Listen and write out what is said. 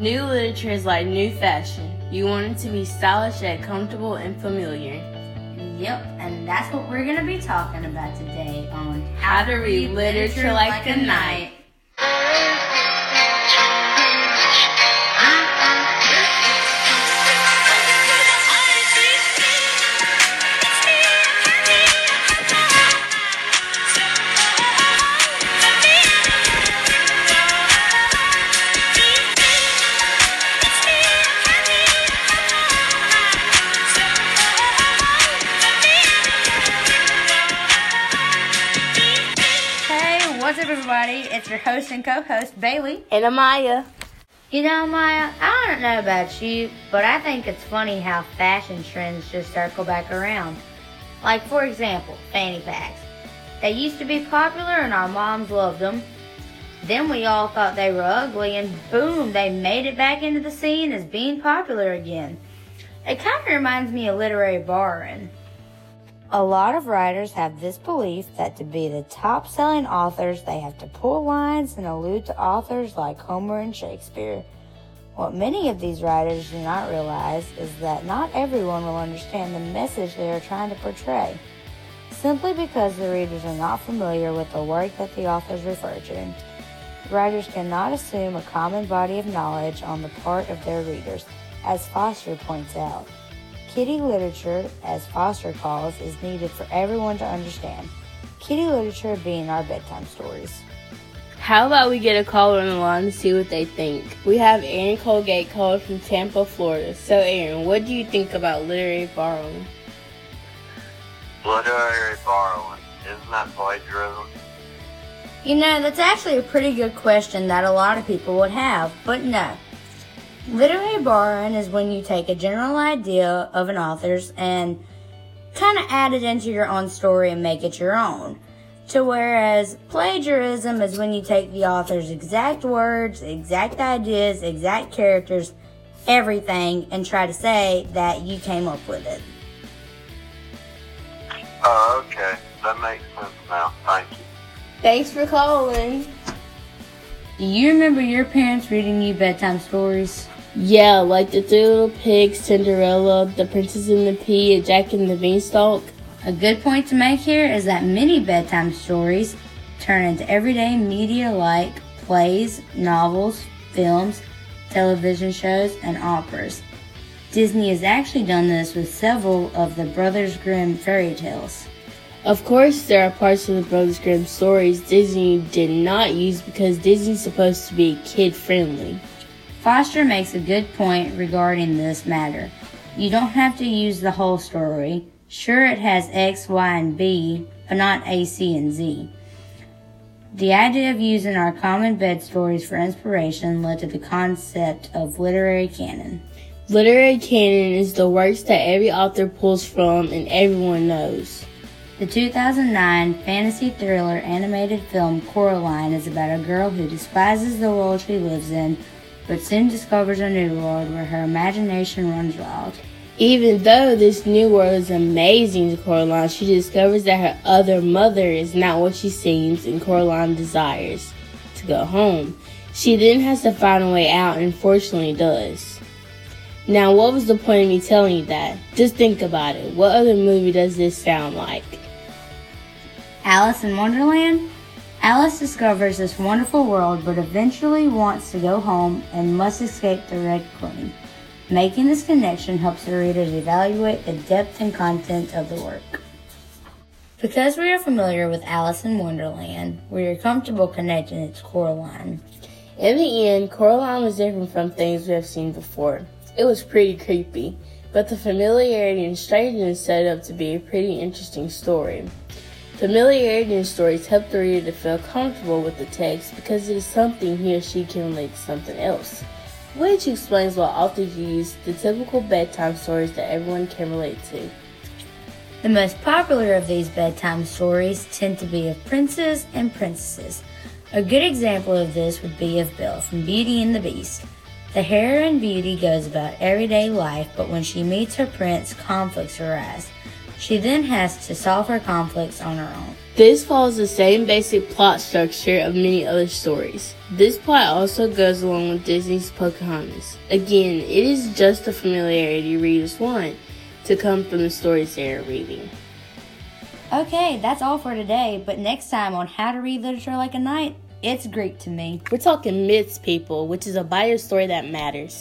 New literature is like new fashion. You want it to be stylish yet comfortable and familiar. Yep, and that's what we're going to be talking about today on How to Read Literature Like a Knight. What's up, everybody? It's your host and co host, Bailey. And Amaya. You know, Maya, I don't know about you, but I think it's funny how fashion trends just circle back around. Like, for example, fanny packs. They used to be popular and our moms loved them. Then we all thought they were ugly, and boom, they made it back into the scene as being popular again. It kind of reminds me of literary borrowing. A lot of writers have this belief that to be the top selling authors, they have to pull lines and allude to authors like Homer and Shakespeare. What many of these writers do not realize is that not everyone will understand the message they are trying to portray. Simply because the readers are not familiar with the work that the authors refer to, writers cannot assume a common body of knowledge on the part of their readers, as Foster points out. Kiddie literature, as Foster calls, is needed for everyone to understand. Kiddie literature being our bedtime stories. How about we get a caller on the line to see what they think? We have Aaron Colgate calling from Tampa, Florida. So, Aaron, what do you think about literary borrowing? Literary borrowing. Isn't that plagiarism? You know, that's actually a pretty good question that a lot of people would have, but no. Literary borrowing is when you take a general idea of an author's and kind of add it into your own story and make it your own. To whereas plagiarism is when you take the author's exact words, exact ideas, exact characters, everything, and try to say that you came up with it. Oh, okay. That makes sense now. Thank you. Thanks for calling. Do you remember your parents reading you bedtime stories? Yeah, like the Three Little Pigs, Cinderella, The Princess and the Pea, and Jack and the Beanstalk. A good point to make here is that many bedtime stories turn into everyday media like plays, novels, films, television shows, and operas. Disney has actually done this with several of the Brothers Grimm fairy tales. Of course, there are parts of the Brothers Grimm stories Disney did not use because Disney's supposed to be kid friendly. Foster makes a good point regarding this matter. You don't have to use the whole story. Sure, it has X, Y, and B, but not A, C, and Z. The idea of using our common bed stories for inspiration led to the concept of literary canon. Literary canon is the works that every author pulls from and everyone knows. The 2009 fantasy thriller animated film Coraline is about a girl who despises the world she lives in, but soon discovers a new world where her imagination runs wild. Even though this new world is amazing to Coraline, she discovers that her other mother is not what she seems and Coraline desires to go home. She then has to find a way out and fortunately does. Now, what was the point of me telling you that? Just think about it. What other movie does this sound like? Alice in Wonderland? Alice discovers this wonderful world but eventually wants to go home and must escape the Red Queen. Making this connection helps the readers evaluate the depth and content of the work. Because we are familiar with Alice in Wonderland, we are comfortable connecting it to Coraline. In the end, Coraline was different from things we have seen before. It was pretty creepy, but the familiarity and strangeness set up to be a pretty interesting story. Familiarity in stories help the reader to feel comfortable with the text because it is something he or she can relate to something else, which explains why authors use the typical bedtime stories that everyone can relate to. The most popular of these bedtime stories tend to be of princes and princesses. A good example of this would be of Belle from Beauty and the Beast. The heroine Beauty goes about everyday life, but when she meets her prince, conflicts arise. She then has to solve her conflicts on her own. This follows the same basic plot structure of many other stories. This plot also goes along with Disney's Pocahontas. Again, it is just the familiarity readers want to come from the stories they are reading. Okay, that's all for today, but next time on How to Read Literature Like a Knight, it's Greek to me. We're talking myths, people, which is a bio story that matters.